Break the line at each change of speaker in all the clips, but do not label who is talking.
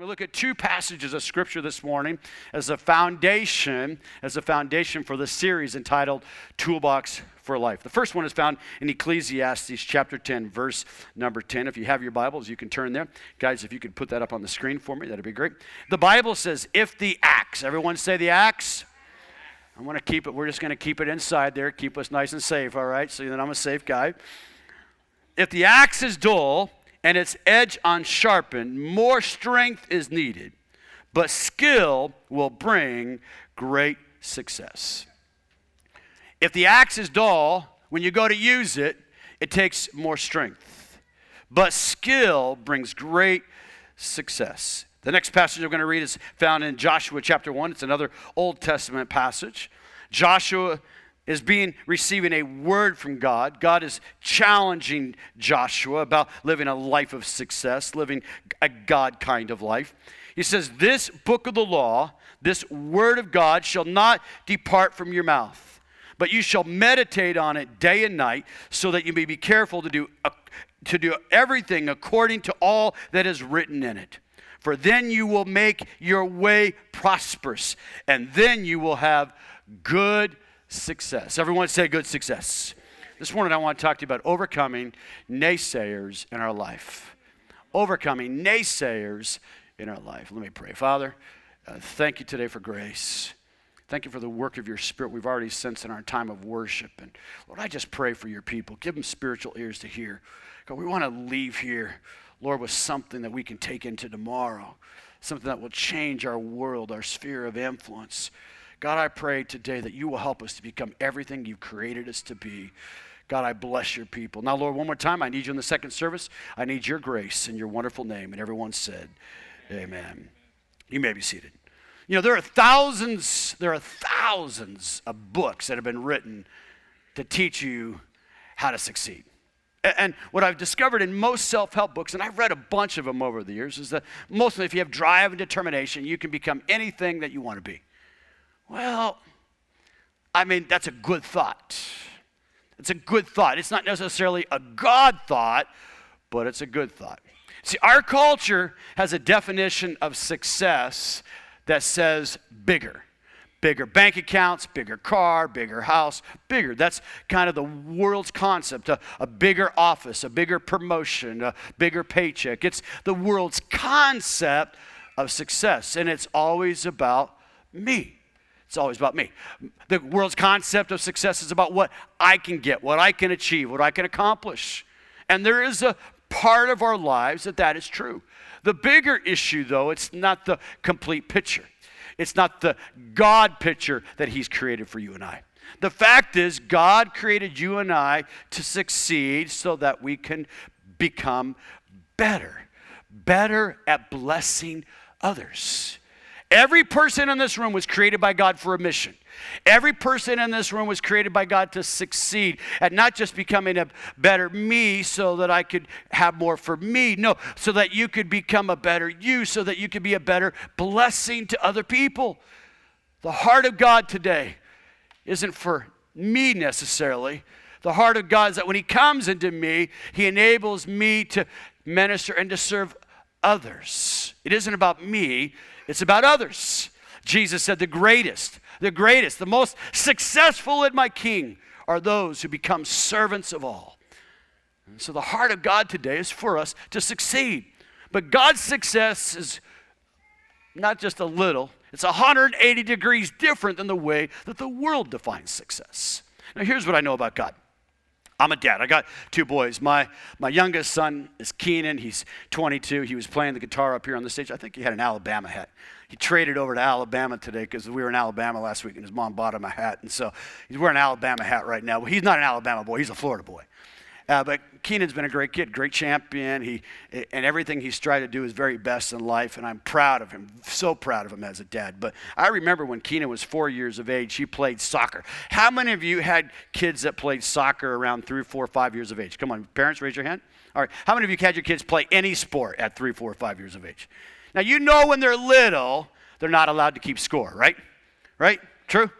I'm look at two passages of scripture this morning as a foundation, as a foundation for this series entitled Toolbox for Life. The first one is found in Ecclesiastes chapter 10, verse number 10. If you have your Bibles, you can turn there. Guys, if you could put that up on the screen for me, that'd be great. The Bible says, if the axe, everyone say the axe. I want to keep it, we're just going to keep it inside there, keep us nice and safe, all right? So then I'm a safe guy. If the axe is dull, and its edge unsharpened, more strength is needed, but skill will bring great success. If the axe is dull, when you go to use it, it takes more strength, but skill brings great success. The next passage I'm going to read is found in Joshua chapter 1. It's another Old Testament passage. Joshua is being receiving a word from God. God is challenging Joshua about living a life of success, living a God kind of life. He says, This book of the law, this word of God, shall not depart from your mouth, but you shall meditate on it day and night, so that you may be careful to do, uh, to do everything according to all that is written in it. For then you will make your way prosperous, and then you will have good success. Everyone say good success. This morning, I want to talk to you about overcoming naysayers in our life. Overcoming naysayers in our life. Let me pray. Father, uh, thank you today for grace. Thank you for the work of your spirit we've already sensed in our time of worship. And Lord, I just pray for your people. Give them spiritual ears to hear. God, we want to leave here, Lord, with something that we can take into tomorrow, something that will change our world, our sphere of influence. God, I pray today that you will help us to become everything you've created us to be. God, I bless your people. Now, Lord, one more time, I need you in the second service. I need your grace in your wonderful name. And everyone said, Amen. You may be seated. You know, there are thousands, there are thousands of books that have been written to teach you how to succeed. And what I've discovered in most self help books, and I've read a bunch of them over the years, is that mostly if you have drive and determination, you can become anything that you want to be. Well, I mean, that's a good thought. It's a good thought. It's not necessarily a God thought, but it's a good thought. See, our culture has a definition of success that says bigger. Bigger bank accounts, bigger car, bigger house, bigger. That's kind of the world's concept a, a bigger office, a bigger promotion, a bigger paycheck. It's the world's concept of success, and it's always about me. It's always about me. The world's concept of success is about what I can get, what I can achieve, what I can accomplish. And there is a part of our lives that that is true. The bigger issue, though, it's not the complete picture. It's not the God picture that He's created for you and I. The fact is, God created you and I to succeed so that we can become better, better at blessing others. Every person in this room was created by God for a mission. Every person in this room was created by God to succeed at not just becoming a better me so that I could have more for me. No, so that you could become a better you, so that you could be a better blessing to other people. The heart of God today isn't for me necessarily. The heart of God is that when He comes into me, He enables me to minister and to serve others. It isn't about me, it's about others. Jesus said, The greatest, the greatest, the most successful in my king are those who become servants of all. And so the heart of God today is for us to succeed. But God's success is not just a little, it's 180 degrees different than the way that the world defines success. Now, here's what I know about God I'm a dad. I got two boys. My, my youngest son is Keenan. He's 22. He was playing the guitar up here on the stage. I think he had an Alabama hat. He traded over to Alabama today because we were in Alabama last week and his mom bought him a hat. And so he's wearing an Alabama hat right now. Well, he's not an Alabama boy, he's a Florida boy. Uh, but Keenan's been a great kid, great champion. He, and everything he's tried to do is very best in life, and I'm proud of him, so proud of him as a dad. But I remember when Keenan was four years of age, he played soccer. How many of you had kids that played soccer around three, four, five years of age? Come on, parents, raise your hand. All right, how many of you had your kids play any sport at three, four, five years of age? Now, you know when they're little, they're not allowed to keep score, right? Right? True?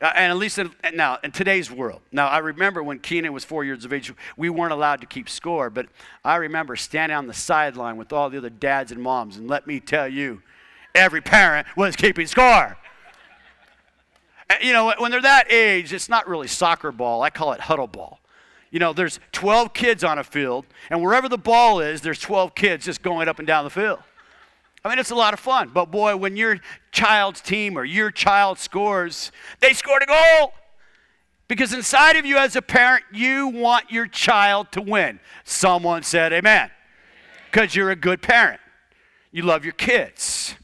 Uh, and at least in, now, in today's world. Now, I remember when Keenan was four years of age, we weren't allowed to keep score, but I remember standing on the sideline with all the other dads and moms, and let me tell you, every parent was keeping score. you know, when they're that age, it's not really soccer ball. I call it huddle ball. You know, there's 12 kids on a field, and wherever the ball is, there's 12 kids just going up and down the field. I mean, it's a lot of fun. But boy, when your child's team or your child scores, they scored a goal. Because inside of you as a parent, you want your child to win. Someone said amen. Because you're a good parent. You love your kids.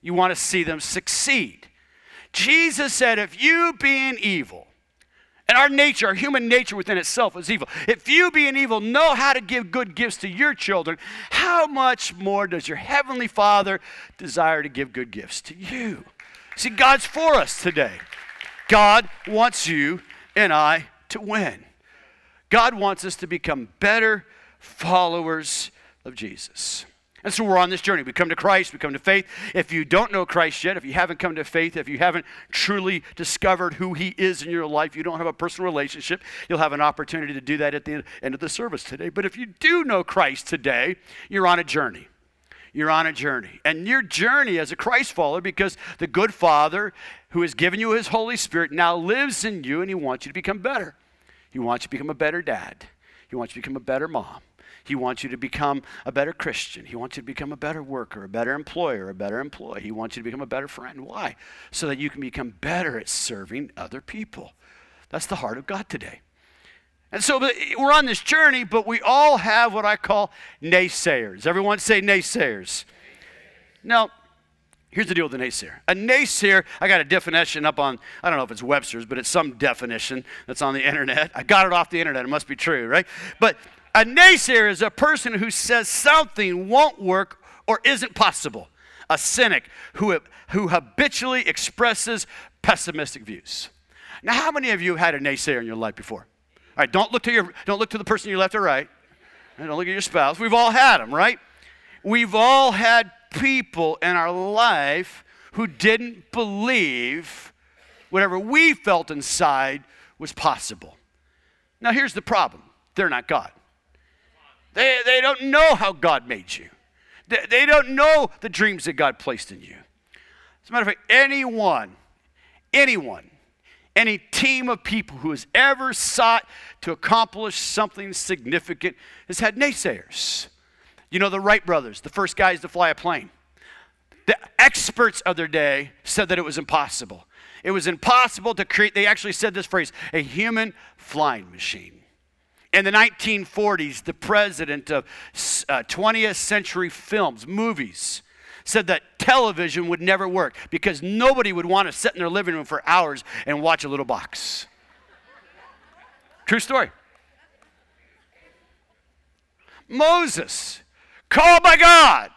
You want to see them succeed. Jesus said, if you being evil, and our nature, our human nature within itself is evil. If you, being evil, know how to give good gifts to your children, how much more does your heavenly Father desire to give good gifts to you? See, God's for us today. God wants you and I to win. God wants us to become better followers of Jesus. And so we're on this journey. We come to Christ, we come to faith. If you don't know Christ yet, if you haven't come to faith, if you haven't truly discovered who He is in your life, you don't have a personal relationship, you'll have an opportunity to do that at the end of the service today. But if you do know Christ today, you're on a journey. You're on a journey. And your journey as a Christ follower, because the good Father who has given you His Holy Spirit now lives in you and He wants you to become better. He wants you to become a better dad. He wants you to become a better mom. He wants you to become a better Christian. He wants you to become a better worker, a better employer, a better employee. He wants you to become a better friend. Why? So that you can become better at serving other people. That's the heart of God today. And so we're on this journey, but we all have what I call naysayers. Everyone say naysayers. Now, here's the deal with a naysayer. A naysayer, I got a definition up on, I don't know if it's Webster's, but it's some definition that's on the internet. I got it off the internet. It must be true, right? But a naysayer is a person who says something won't work or isn't possible. A cynic who, who habitually expresses pessimistic views. Now, how many of you had a naysayer in your life before? All right, don't look to your don't look to the person you left or right. And don't look at your spouse. We've all had them, right? We've all had people in our life who didn't believe whatever we felt inside was possible. Now, here's the problem they're not God. They, they don't know how God made you. They, they don't know the dreams that God placed in you. As a matter of fact, anyone, anyone, any team of people who has ever sought to accomplish something significant has had naysayers. You know, the Wright brothers, the first guys to fly a plane. The experts of their day said that it was impossible. It was impossible to create, they actually said this phrase, a human flying machine. In the 1940s, the president of uh, 20th century films, movies, said that television would never work because nobody would want to sit in their living room for hours and watch a little box. True story. Moses, called by God,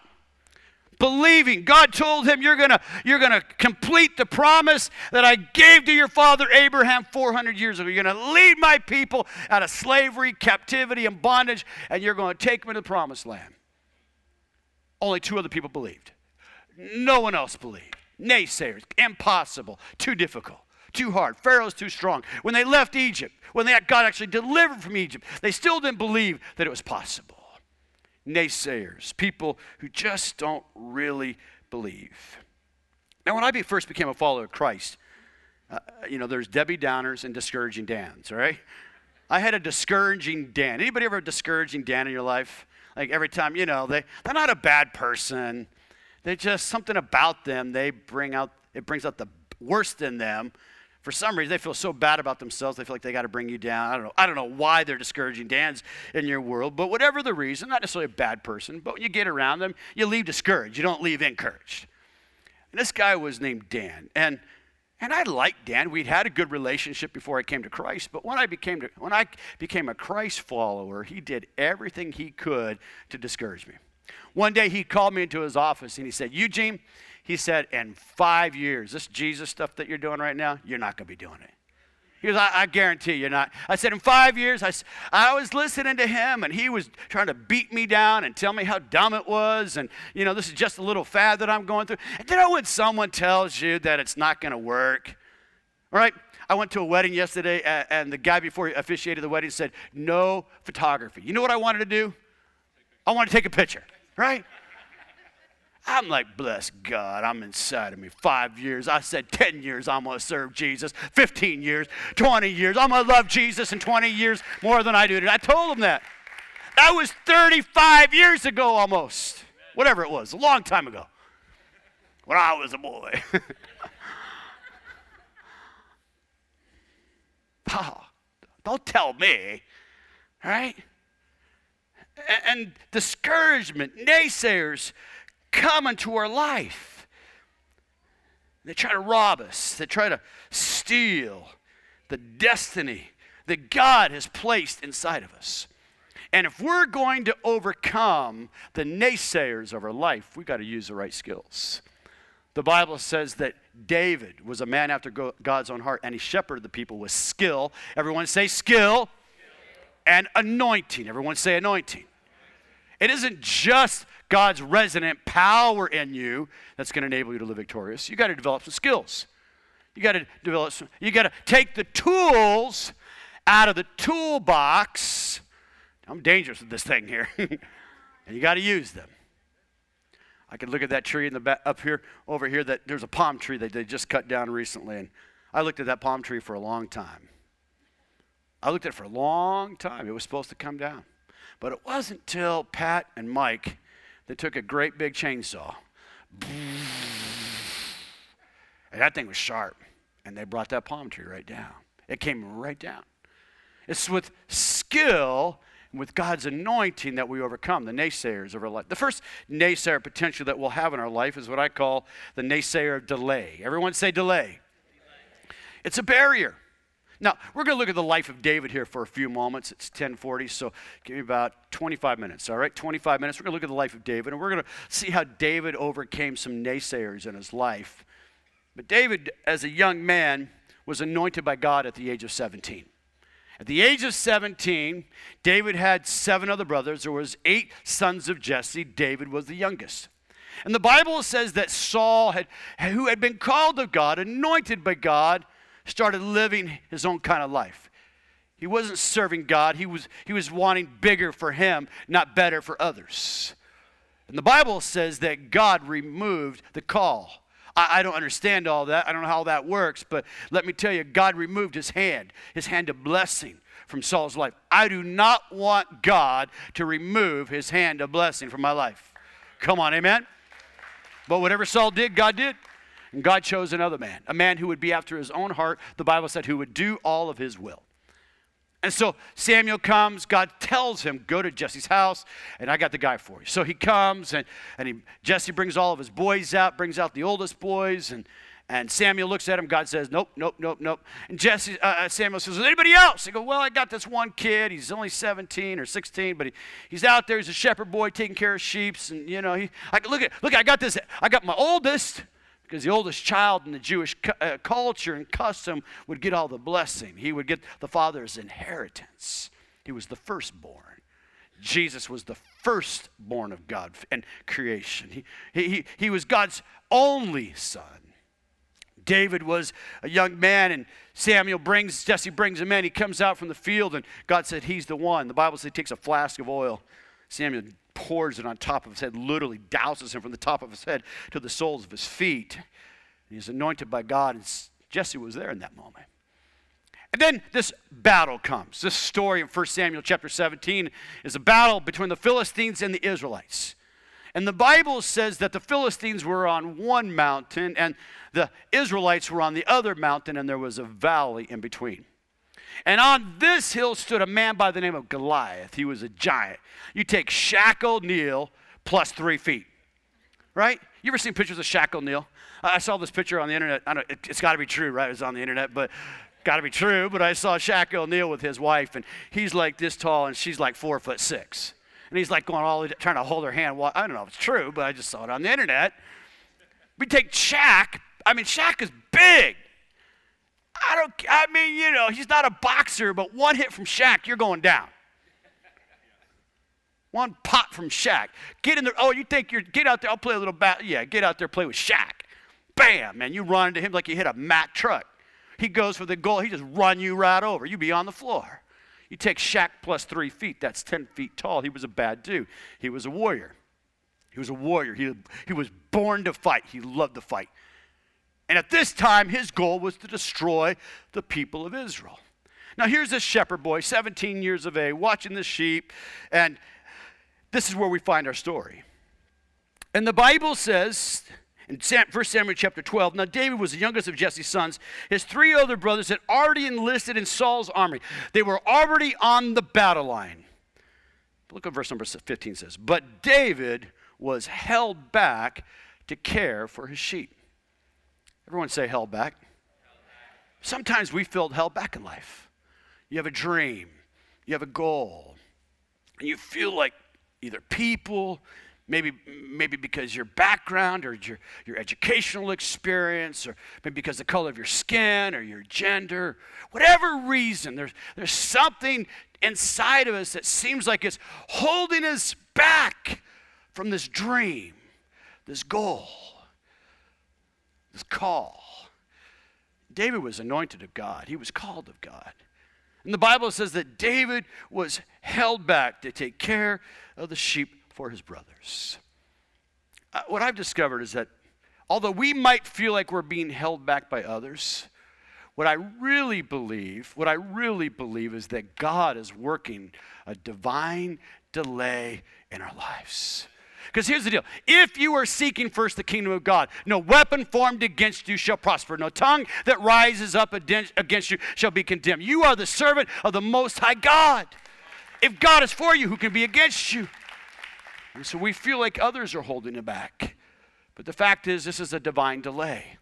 believing. God told him, You're gonna, you're gonna complete the promise that I gave to your father Abraham 400 years ago. You're gonna lead my people out of slavery, captivity, and bondage, and you're gonna take them to the promised land. Only two other people believed. No one else believed. Naysayers, impossible, too difficult too hard. Pharaoh's too strong. When they left Egypt, when they, God actually delivered from Egypt, they still didn't believe that it was possible naysayers, people who just don't really believe. Now, when I first became a follower of Christ, uh, you know, there's Debbie Downers and discouraging Dans, right? I had a discouraging Dan. Anybody ever a discouraging Dan in your life? Like every time, you know, they, they're not a bad person. They just, something about them, they bring out, it brings out the worst in them for some reason they feel so bad about themselves they feel like they got to bring you down i don't know i don't know why they're discouraging dans in your world but whatever the reason not necessarily a bad person but when you get around them you leave discouraged you don't leave encouraged and this guy was named dan and and I liked Dan. We'd had a good relationship before I came to Christ, but when I became to, when I became a Christ follower, he did everything he could to discourage me. One day he called me into his office and he said, "Eugene, he said, in five years, this Jesus stuff that you're doing right now, you're not going to be doing it. He goes, I, I, guarantee you're not. I said, in five years, I, I was listening to him, and he was trying to beat me down and tell me how dumb it was. And, you know, this is just a little fad that I'm going through. And you know when someone tells you that it's not going to work? All right? I went to a wedding yesterday, and the guy before he officiated the wedding said, No photography. You know what I wanted to do? I wanted to take a picture, right? I'm like, bless God, I'm inside of me. Five years. I said 10 years, I'm going to serve Jesus. 15 years, 20 years, I'm going to love Jesus in 20 years more than I do today. I told him that. That was 35 years ago almost. Whatever it was, a long time ago. When I was a boy. oh, don't tell me, right? And discouragement, naysayers, come into our life. They try to rob us, they try to steal the destiny that God has placed inside of us. And if we're going to overcome the naysayers of our life, we've got to use the right skills. The Bible says that David was a man after God's own heart, and he shepherded the people with skill. Everyone say skill, skill. and anointing. Everyone say anointing. It isn't just God's resident power in you that's going to enable you to live victorious. You got to develop some skills. You got to develop some, you got to take the tools out of the toolbox. I'm dangerous with this thing here. and you got to use them. I could look at that tree in the back, up here, over here. That there's a palm tree that they just cut down recently, and I looked at that palm tree for a long time. I looked at it for a long time. It was supposed to come down. But it wasn't until Pat and Mike that took a great big chainsaw. And that thing was sharp. And they brought that palm tree right down. It came right down. It's with skill and with God's anointing that we overcome the naysayers of our life. The first naysayer potential that we'll have in our life is what I call the naysayer of delay. Everyone say delay. It's a barrier. Now, we're going to look at the life of David here for a few moments. It's 1040, so give me about 25 minutes, all right? 25 minutes. We're going to look at the life of David, and we're going to see how David overcame some naysayers in his life. But David, as a young man, was anointed by God at the age of 17. At the age of 17, David had seven other brothers. There was eight sons of Jesse. David was the youngest. And the Bible says that Saul, had, who had been called of God, anointed by God, started living his own kind of life. He wasn't serving God, he was, he was wanting bigger for him, not better for others. And the Bible says that God removed the call. I, I don't understand all that. I don't know how that works, but let me tell you, God removed his hand, his hand of blessing from Saul's life. I do not want God to remove his hand of blessing from my life. Come on, amen? But whatever Saul did, God did. And God chose another man, a man who would be after his own heart, the Bible said, who would do all of his will. And so Samuel comes, God tells him, go to Jesse's house, and I got the guy for you. So he comes, and, and he, Jesse brings all of his boys out, brings out the oldest boys, and, and Samuel looks at him. God says, Nope, nope, nope, nope. And Jesse, uh, uh Samuel says, Is anybody else? He goes, Well, I got this one kid. He's only 17 or 16, but he, he's out there. He's a shepherd boy taking care of sheep. And, you know, he, I, look, at, look, I got this. I got my oldest, because the oldest child in the Jewish uh, culture and custom would get all the blessing. He would get the father's inheritance. He was the firstborn. Jesus was the firstborn of God and creation. He, he, he was God's only son. David was a young man, and Samuel brings, Jesse brings him in. He comes out from the field, and God said, He's the one. The Bible says he takes a flask of oil. Samuel pours it on top of his head, literally douses him from the top of his head to the soles of his feet. He's anointed by God, and Jesse was there in that moment. And then this battle comes. This story in 1 Samuel chapter 17 is a battle between the Philistines and the Israelites. And the Bible says that the Philistines were on one mountain and the Israelites were on the other mountain, and there was a valley in between. And on this hill stood a man by the name of Goliath. He was a giant. You take Shaq O'Neal plus three feet, right? You ever seen pictures of Shaq O'Neal? I saw this picture on the internet. I don't, it, has got to be true, right? It was on the internet, but got to be true. But I saw Shaq O'Neal with his wife, and he's like this tall, and she's like four foot six. And he's like going all trying to hold her hand. I don't know if it's true, but I just saw it on the internet. We take Shaq. I mean, Shaq is big. I don't, I mean, you know, he's not a boxer, but one hit from Shaq, you're going down. One pot from Shaq. Get in there. Oh, you think you're, get out there, I'll play a little bat. Yeah, get out there, play with Shaq. Bam, man, you run into him like you hit a Mack truck. he goes for the goal, he just run you right over. You be on the floor. You take Shaq plus three feet, that's 10 feet tall. He was a bad dude. He was a warrior. He was a warrior. He, he was born to fight. He loved to fight. And at this time, his goal was to destroy the people of Israel. Now, here's this shepherd boy, 17 years of age, watching the sheep, and this is where we find our story. And the Bible says in 1 Samuel chapter 12, now David was the youngest of Jesse's sons. His three older brothers had already enlisted in Saul's army, they were already on the battle line. Look at verse number 15 says, But David was held back to care for his sheep. Everyone say held back. Sometimes we feel held back in life. You have a dream, you have a goal, and you feel like either people, maybe, maybe because your background or your, your educational experience, or maybe because the color of your skin or your gender, whatever reason, there's, there's something inside of us that seems like it's holding us back from this dream, this goal, this call. David was anointed of God, he was called of God. And the Bible says that David was held back to take care of the sheep for his brothers. Uh, what I've discovered is that although we might feel like we're being held back by others, what I really believe, what I really believe is that God is working a divine delay in our lives. Because here's the deal if you are seeking first the kingdom of God, no weapon formed against you shall prosper, no tongue that rises up against you shall be condemned. You are the servant of the Most High God. If God is for you, who can be against you? And so we feel like others are holding it back. But the fact is, this is a divine delay.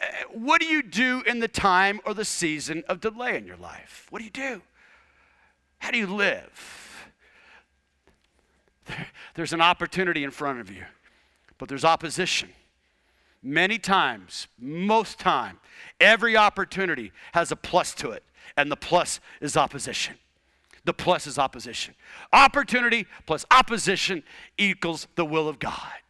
Uh, what do you do in the time or the season of delay in your life? What do you do? How do you live? There's an opportunity in front of you, but there's opposition. Many times, most time, every opportunity has a plus to it, and the plus is opposition. The plus is opposition. Opportunity plus opposition equals the will of God.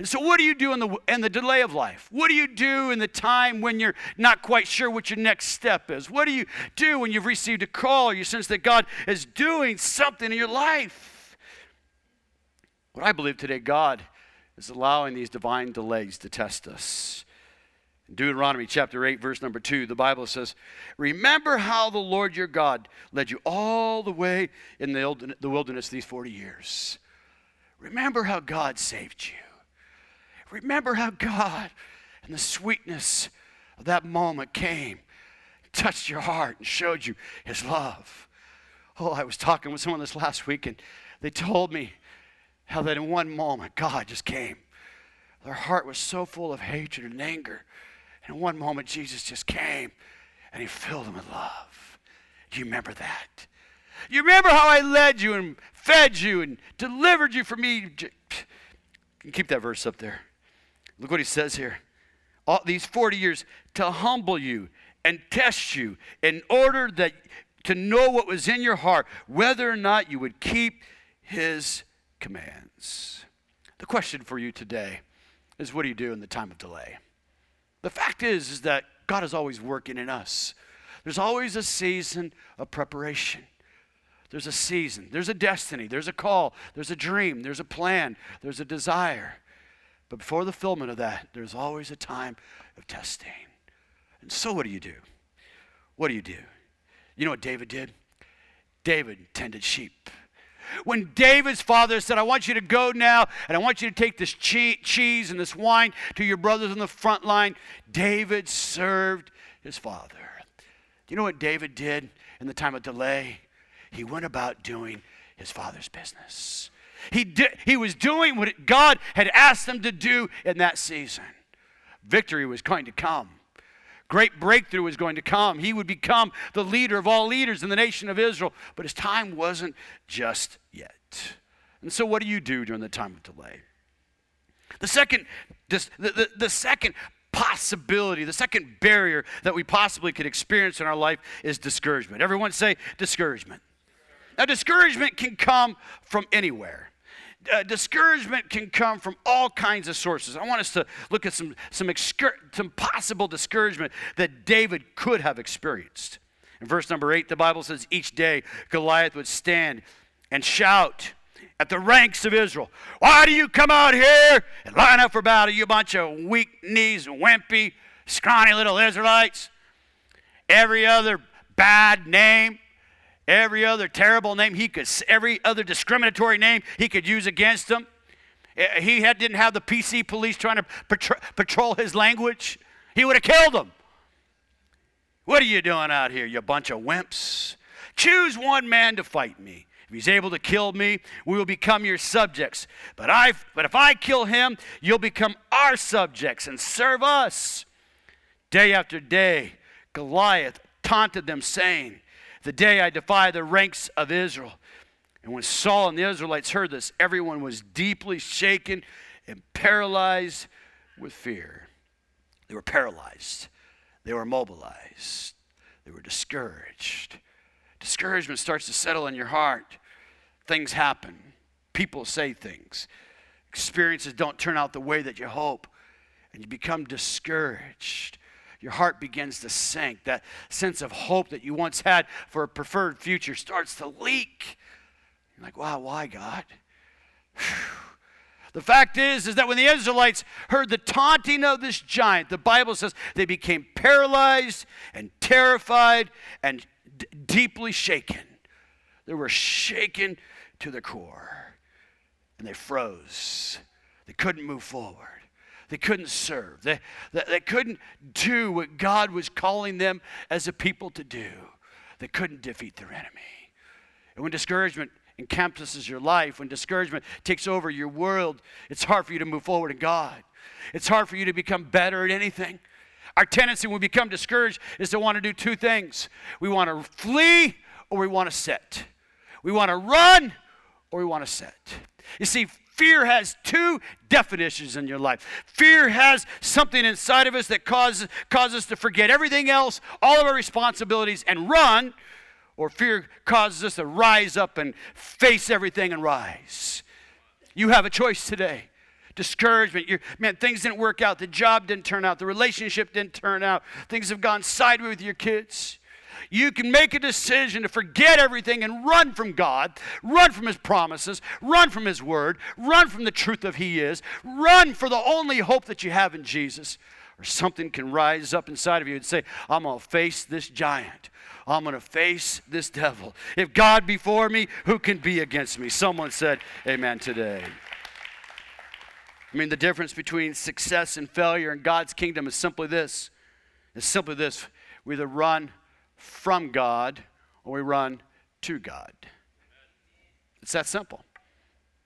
And so, what do you do in the, in the delay of life? What do you do in the time when you're not quite sure what your next step is? What do you do when you've received a call or you sense that God is doing something in your life? What I believe today, God is allowing these divine delays to test us. In Deuteronomy chapter 8, verse number 2, the Bible says, Remember how the Lord your God led you all the way in the wilderness these 40 years. Remember how God saved you. Remember how God and the sweetness of that moment came, touched your heart, and showed you his love. Oh, I was talking with someone this last week, and they told me how that in one moment God just came. Their heart was so full of hatred and anger. And in one moment, Jesus just came and he filled them with love. Do you remember that? You remember how I led you and fed you and delivered you from me? Can keep that verse up there. Look what he says here. All these 40 years to humble you and test you in order that to know what was in your heart, whether or not you would keep his commands. The question for you today is what do you do in the time of delay? The fact is, is that God is always working in us. There's always a season of preparation. There's a season, there's a destiny, there's a call, there's a dream, there's a plan, there's a desire. But before the fulfillment of that, there's always a time of testing. And so, what do you do? What do you do? You know what David did? David tended sheep. When David's father said, I want you to go now and I want you to take this cheese and this wine to your brothers on the front line, David served his father. Do you know what David did in the time of delay? He went about doing his father's business. He, did, he was doing what God had asked him to do in that season. Victory was going to come. Great breakthrough was going to come. He would become the leader of all leaders in the nation of Israel. But his time wasn't just yet. And so, what do you do during the time of delay? The second, the, the, the second possibility, the second barrier that we possibly could experience in our life is discouragement. Everyone say discouragement. Now, discouragement can come from anywhere. Uh, discouragement can come from all kinds of sources. I want us to look at some, some, excur- some possible discouragement that David could have experienced. In verse number eight, the Bible says, Each day Goliath would stand and shout at the ranks of Israel, Why do you come out here and line up for battle, you bunch of weak knees, wimpy, scrawny little Israelites? Every other bad name every other terrible name he could, every other discriminatory name he could use against him. Eh, he had, didn't have the PC police trying to patrol, patrol his language. He would have killed them. What are you doing out here, you bunch of wimps? Choose one man to fight me. If he's able to kill me, we will become your subjects. But, I, but if I kill him, you'll become our subjects and serve us. Day after day, Goliath taunted them, saying, the day I defy the ranks of Israel. And when Saul and the Israelites heard this, everyone was deeply shaken and paralyzed with fear. They were paralyzed, they were mobilized, they were discouraged. Discouragement starts to settle in your heart. Things happen, people say things, experiences don't turn out the way that you hope, and you become discouraged your heart begins to sink. That sense of hope that you once had for a preferred future starts to leak. You're like, wow, why, God? The fact is, is that when the Israelites heard the taunting of this giant, the Bible says they became paralyzed and terrified and d- deeply shaken. They were shaken to the core and they froze. They couldn't move forward. They couldn't serve. They, they, they couldn't do what God was calling them as a people to do. They couldn't defeat their enemy. And when discouragement encompasses your life, when discouragement takes over your world, it's hard for you to move forward in God. It's hard for you to become better at anything. Our tendency when we become discouraged is to want to do two things we want to flee or we want to sit. We want to run or we want to sit. You see, fear has two definitions in your life. Fear has something inside of us that causes, causes us to forget everything else, all of our responsibilities, and run, or fear causes us to rise up and face everything and rise. You have a choice today discouragement. You're, man, things didn't work out. The job didn't turn out. The relationship didn't turn out. Things have gone sideways with your kids. You can make a decision to forget everything and run from God, run from His promises, run from His word, run from the truth of He is, run for the only hope that you have in Jesus. Or something can rise up inside of you and say, I'm going to face this giant. I'm going to face this devil. If God be for me, who can be against me? Someone said, Amen today. I mean, the difference between success and failure in God's kingdom is simply this. It's simply this. We either run from God or we run to God. It's that simple.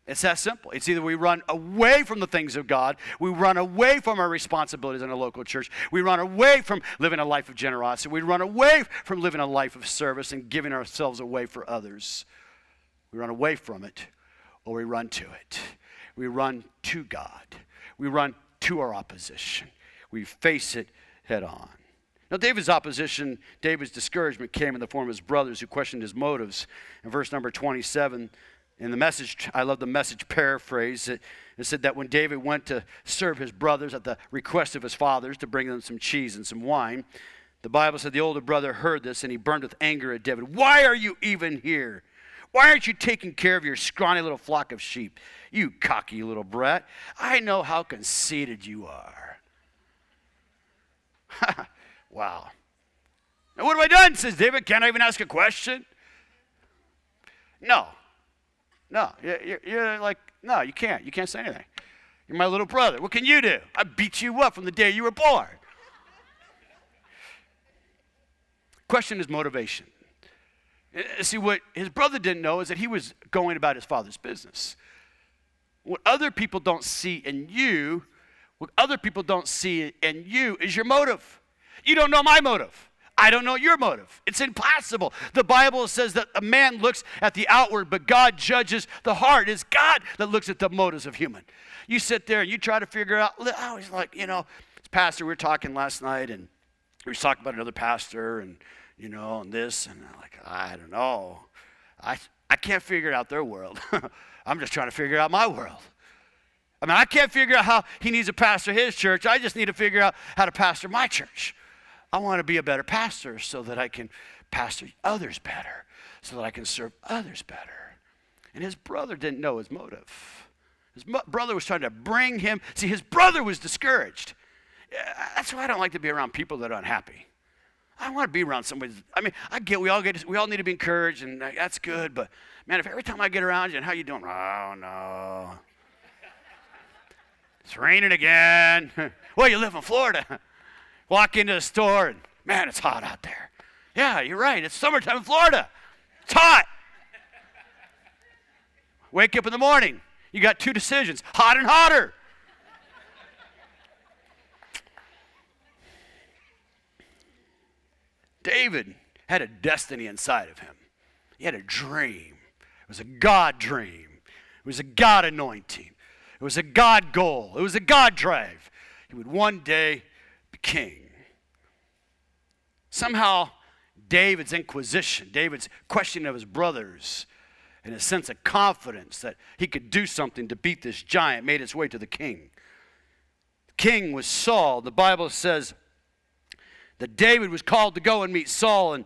It's that simple. It's either we run away from the things of God, we run away from our responsibilities in a local church, we run away from living a life of generosity, we run away from living a life of service and giving ourselves away for others. We run away from it or we run to it. We run to God. We run to our opposition. We face it head on. Now, David's opposition, David's discouragement came in the form of his brothers who questioned his motives. In verse number 27, in the message, I love the message paraphrase. It, it said that when David went to serve his brothers at the request of his fathers to bring them some cheese and some wine, the Bible said the older brother heard this and he burned with anger at David. Why are you even here? Why aren't you taking care of your scrawny little flock of sheep? You cocky little brat. I know how conceited you are. Wow. Now, what have I done? says David. Can't I even ask a question? No. No. You're, you're like, no, you can't. You can't say anything. You're my little brother. What can you do? I beat you up from the day you were born. Question is motivation. Uh, see, what his brother didn't know is that he was going about his father's business. What other people don't see in you, what other people don't see in you is your motive. You don't know my motive. I don't know your motive. It's impossible. The Bible says that a man looks at the outward, but God judges the heart. It's God that looks at the motives of human. You sit there and you try to figure out, I was like, you know, pastor, we were talking last night and we were talking about another pastor and, you know, and this, and I'm like, I don't know. I, I I can't figure out their world. I'm just trying to figure out my world. I mean, I can't figure out how he needs to pastor his church. I just need to figure out how to pastor my church. I want to be a better pastor so that I can pastor others better, so that I can serve others better. And his brother didn't know his motive. His mo- brother was trying to bring him. See, his brother was discouraged. That's why I don't like to be around people that are unhappy. I want to be around somebody. I mean, I get we all get we all need to be encouraged, and that's good. But man, if every time I get around you and how you doing? Oh no, it's raining again. well, you live in Florida. Walk into the store and man, it's hot out there. Yeah, you're right. It's summertime in Florida. It's hot. Wake up in the morning. You got two decisions: hot and hotter. David had a destiny inside of him. He had a dream. It was a God dream. It was a God anointing. It was a God goal. It was a God drive. He would one day king. Somehow, David's inquisition, David's questioning of his brothers, and his sense of confidence that he could do something to beat this giant made its way to the king. The king was Saul. The Bible says that David was called to go and meet Saul. And,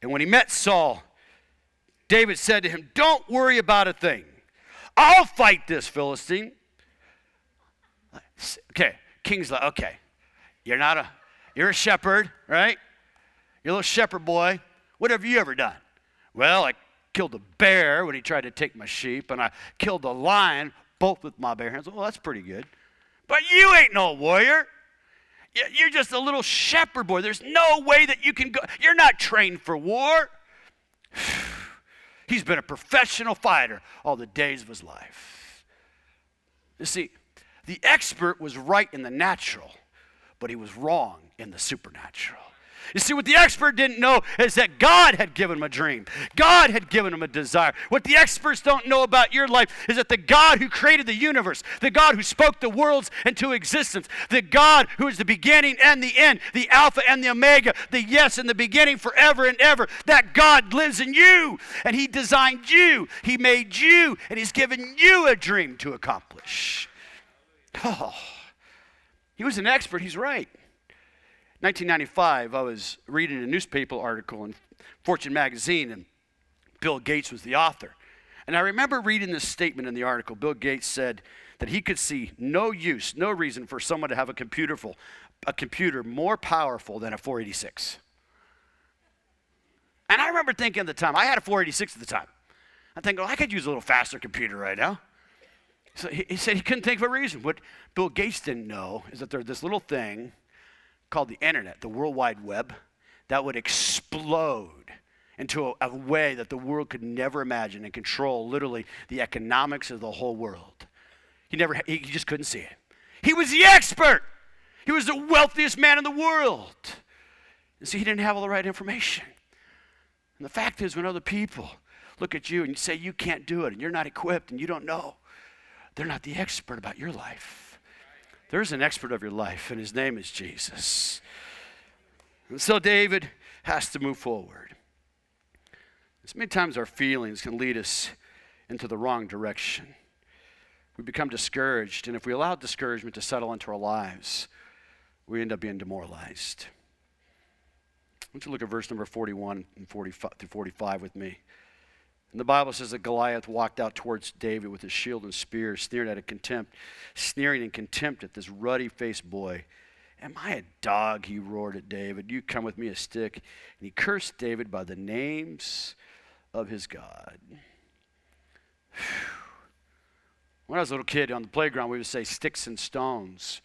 and when he met Saul, David said to him, Don't worry about a thing. I'll fight this Philistine. Okay, king's like, okay, you're not a, you're a shepherd, right? You're a little shepherd boy. What have you ever done? Well, I killed a bear when he tried to take my sheep, and I killed a lion, both with my bare hands. Well, that's pretty good. But you ain't no warrior. You're just a little shepherd boy. There's no way that you can go. You're not trained for war. He's been a professional fighter all the days of his life. You see, the expert was right in the natural, but he was wrong in the supernatural. You see, what the expert didn't know is that God had given him a dream. God had given him a desire. What the experts don't know about your life is that the God who created the universe, the God who spoke the worlds into existence, the God who is the beginning and the end, the Alpha and the Omega, the yes and the beginning forever and ever, that God lives in you and He designed you, He made you, and He's given you a dream to accomplish. Oh, he was an expert, he's right. 1995, I was reading a newspaper article in Fortune magazine, and Bill Gates was the author. And I remember reading this statement in the article. Bill Gates said that he could see no use, no reason for someone to have a computer, full, a computer more powerful than a 486. And I remember thinking at the time, I had a 486 at the time. I think, oh, I could use a little faster computer right now. So he, said he couldn't think of a reason. What Bill Gates didn't know is that there's this little thing called the internet, the World Wide Web, that would explode into a, a, way that the world could never imagine and control literally the economics of the whole world. He never, he just couldn't see it. He was the expert. He was the wealthiest man in the world. And so he didn't have all the right information. And the fact is, when other people look at you and say you can't do it and you're not equipped and you don't know, they're not the expert about your life. There's an expert of your life, and his name is Jesus. And so David has to move forward. As many times our feelings can lead us into the wrong direction. We become discouraged, and if we allow discouragement to settle into our lives, we end up being demoralized. I want you look at verse number 41 and 45 through 45 with me. And the Bible says that Goliath walked out towards David with his shield and spear, sneering at a contempt, sneering in contempt at this ruddy faced boy. Am I a dog? He roared at David. You come with me a stick. And he cursed David by the names of his God. When I was a little kid on the playground, we would say, Sticks and stones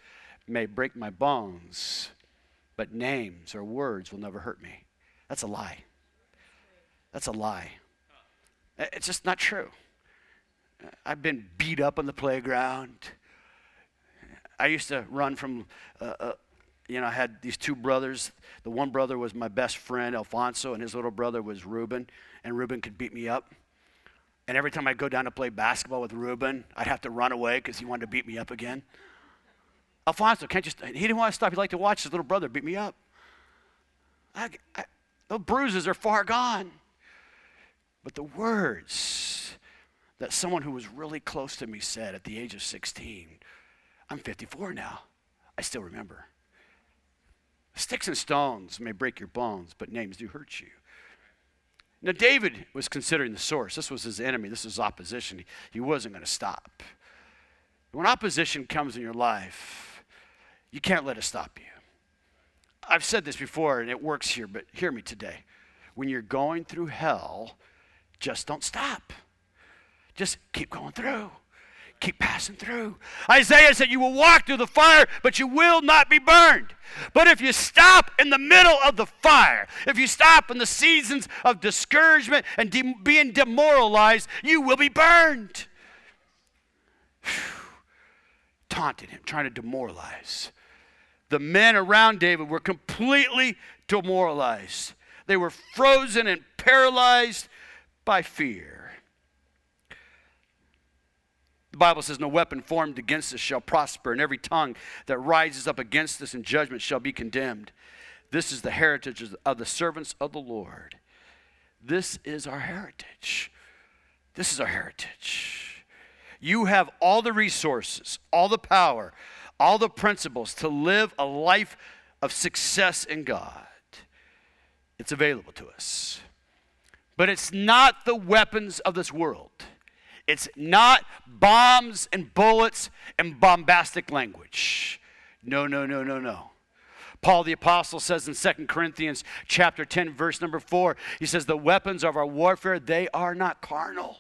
may break my bones, but names or words will never hurt me. That's a lie. That's a lie. It's just not true. I've been beat up on the playground. I used to run from, uh, uh, you know, I had these two brothers. The one brother was my best friend, Alfonso, and his little brother was Ruben, and Ruben could beat me up. And every time I'd go down to play basketball with Ruben, I'd have to run away because he wanted to beat me up again. Alfonso, can't you? St-? He didn't want to stop. He liked to watch his little brother beat me up. I, I, those bruises are far gone. But the words that someone who was really close to me said at the age of 16. I'm 54 now. I still remember. Sticks and stones may break your bones, but names do hurt you. Now, David was considering the source. This was his enemy. This was opposition. He, wasn't going to stop. When opposition comes in your life, you can't let it stop you. I've said this before, and it works here, but hear me today. When you're going through hell, just don't stop. Just keep going through. Keep passing through. Isaiah said, You will walk through the fire, but you will not be burned. But if you stop in the middle of the fire, if you stop in the seasons of discouragement and de- being demoralized, you will be burned. Taunted him, trying to demoralize. The men around David were completely demoralized. They were frozen and paralyzed by fear. The Bible says, No weapon formed against us shall prosper, and every tongue that rises up against us in judgment shall be condemned. This is the heritage of the servants of the Lord. This is our heritage. This is our heritage. You have all the resources, all the power, all the principles to live a life of success in God. It's available to us. But it's not the weapons of this world. It's not bombs and bullets and bombastic language. No, no, no, no, no. Paul the apostle says in 2 Corinthians chapter 10 verse number 4, he says the weapons of our warfare they are not carnal.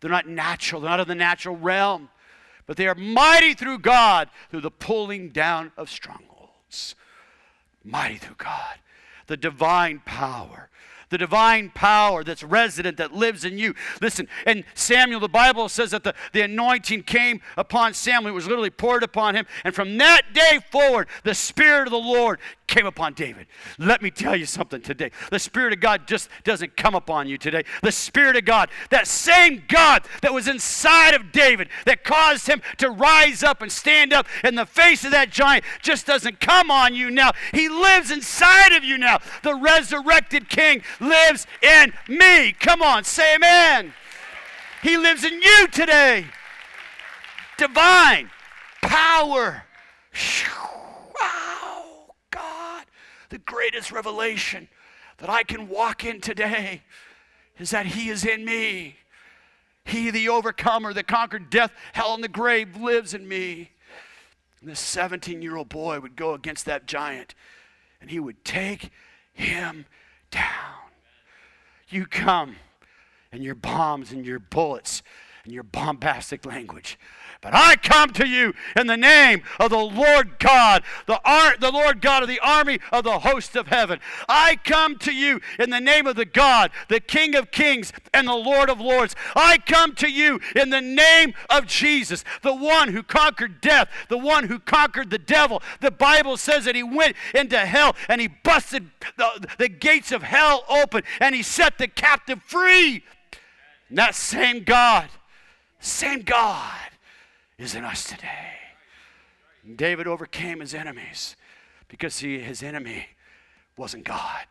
They're not natural. They're not of the natural realm, but they are mighty through God through the pulling down of strongholds. Mighty through God. The divine power the divine power that's resident, that lives in you. Listen, and Samuel, the Bible says that the, the anointing came upon Samuel. It was literally poured upon him. And from that day forward, the Spirit of the Lord came upon David. Let me tell you something today. The Spirit of God just doesn't come upon you today. The Spirit of God, that same God that was inside of David, that caused him to rise up and stand up in the face of that giant, just doesn't come on you now. He lives inside of you now. The resurrected King lives in me. Come on, say amen. He lives in you today. Divine power. The greatest revelation that I can walk in today is that He is in me. He, the overcomer that conquered death, hell, and the grave, lives in me. And this 17 year old boy would go against that giant and he would take him down. You come and your bombs and your bullets your bombastic language. But I come to you in the name of the Lord God, the, ar- the Lord God of the army of the host of heaven. I come to you in the name of the God, the King of kings and the Lord of lords. I come to you in the name of Jesus, the one who conquered death, the one who conquered the devil. The Bible says that he went into hell and he busted the, the gates of hell open and he set the captive free. And that same God, same God is in us today. David overcame his enemies because he, his enemy wasn't God.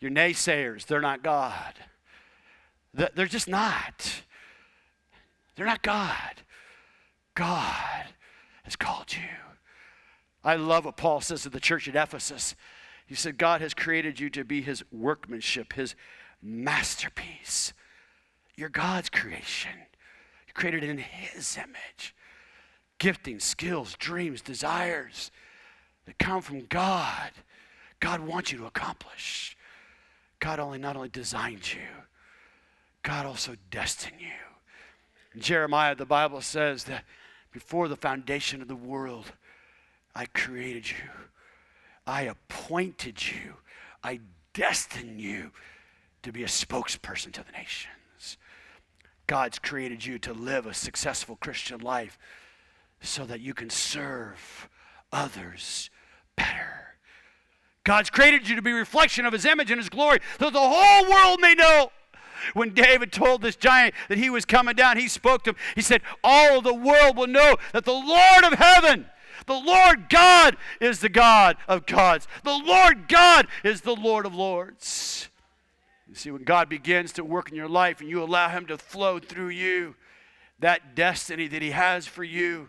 Your naysayers, they're not God. They're just not. They're not God. God has called you. I love what Paul says to the church at Ephesus. He said, God has created you to be his workmanship, his masterpiece. You're God's creation. You're created in His image. Gifting, skills, dreams, desires that come from God. God wants you to accomplish. God only not only designed you, God also destined you. In Jeremiah, the Bible says that before the foundation of the world, I created you. I appointed you. I destined you to be a spokesperson to the nations. God's created you to live a successful Christian life so that you can serve others better. God's created you to be a reflection of his image and his glory so the whole world may know. When David told this giant that he was coming down, he spoke to him. He said, All the world will know that the Lord of heaven, the Lord God, is the God of gods. The Lord God is the Lord of lords. You see, when God begins to work in your life and you allow Him to flow through you, that destiny that He has for you,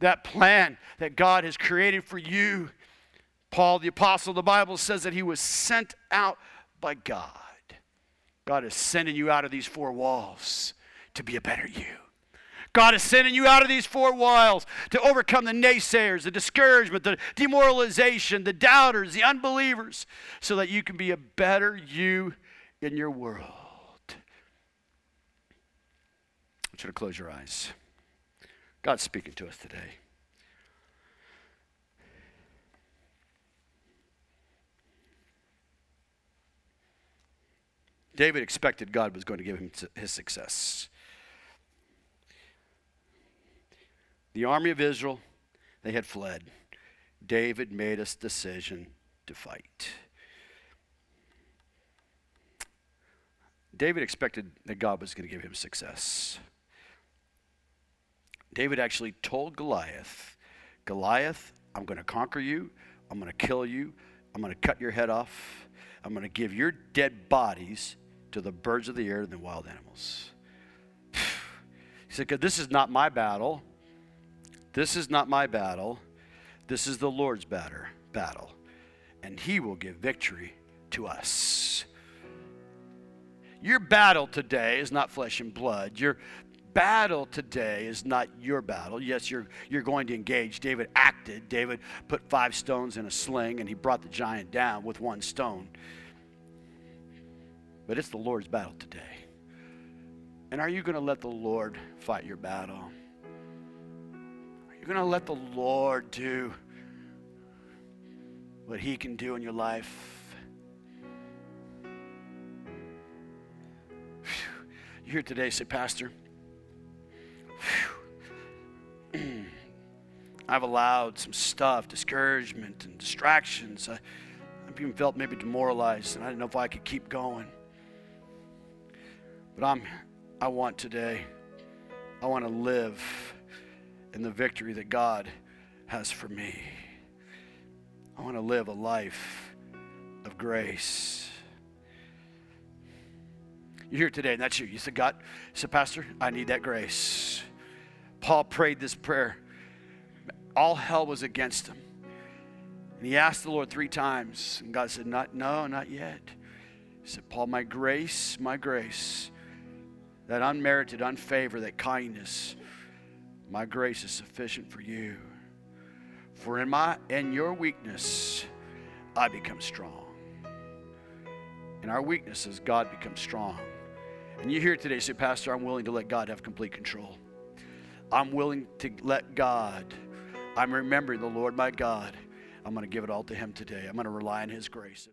that plan that God has created for you, Paul the Apostle, of the Bible says that he was sent out by God. God is sending you out of these four walls to be a better you. God is sending you out of these four walls to overcome the naysayers, the discouragement, the demoralization, the doubters, the unbelievers, so that you can be a better you in your world. I want you to close your eyes. God's speaking to us today. David expected God was going to give him his success. The army of Israel, they had fled. David made a decision to fight. David expected that God was going to give him success. David actually told Goliath, Goliath, I'm going to conquer you. I'm going to kill you. I'm going to cut your head off. I'm going to give your dead bodies to the birds of the air and the wild animals. He said, This is not my battle. This is not my battle. This is the Lord's batter, battle. And He will give victory to us. Your battle today is not flesh and blood. Your battle today is not your battle. Yes, you're, you're going to engage. David acted. David put five stones in a sling and he brought the giant down with one stone. But it's the Lord's battle today. And are you going to let the Lord fight your battle? Are you going to let the Lord do what He can do in your life? You're here today, say, Pastor, I've allowed some stuff, discouragement and distractions. I, I've even felt maybe demoralized, and I didn't know if I could keep going. But I'm, I want today, I want to live in the victory that God has for me. I want to live a life of grace. You're here today, and that's you. You said, God, you said, Pastor, I need that grace. Paul prayed this prayer. All hell was against him. And he asked the Lord three times, and God said, Not, no, not yet. He said, Paul, my grace, my grace that unmerited, unfavor, that kindness, my grace is sufficient for you. For in my in your weakness, I become strong. In our weaknesses, God becomes strong. And you here today say, Pastor, I'm willing to let God have complete control. I'm willing to let God, I'm remembering the Lord my God. I'm going to give it all to Him today. I'm going to rely on His grace.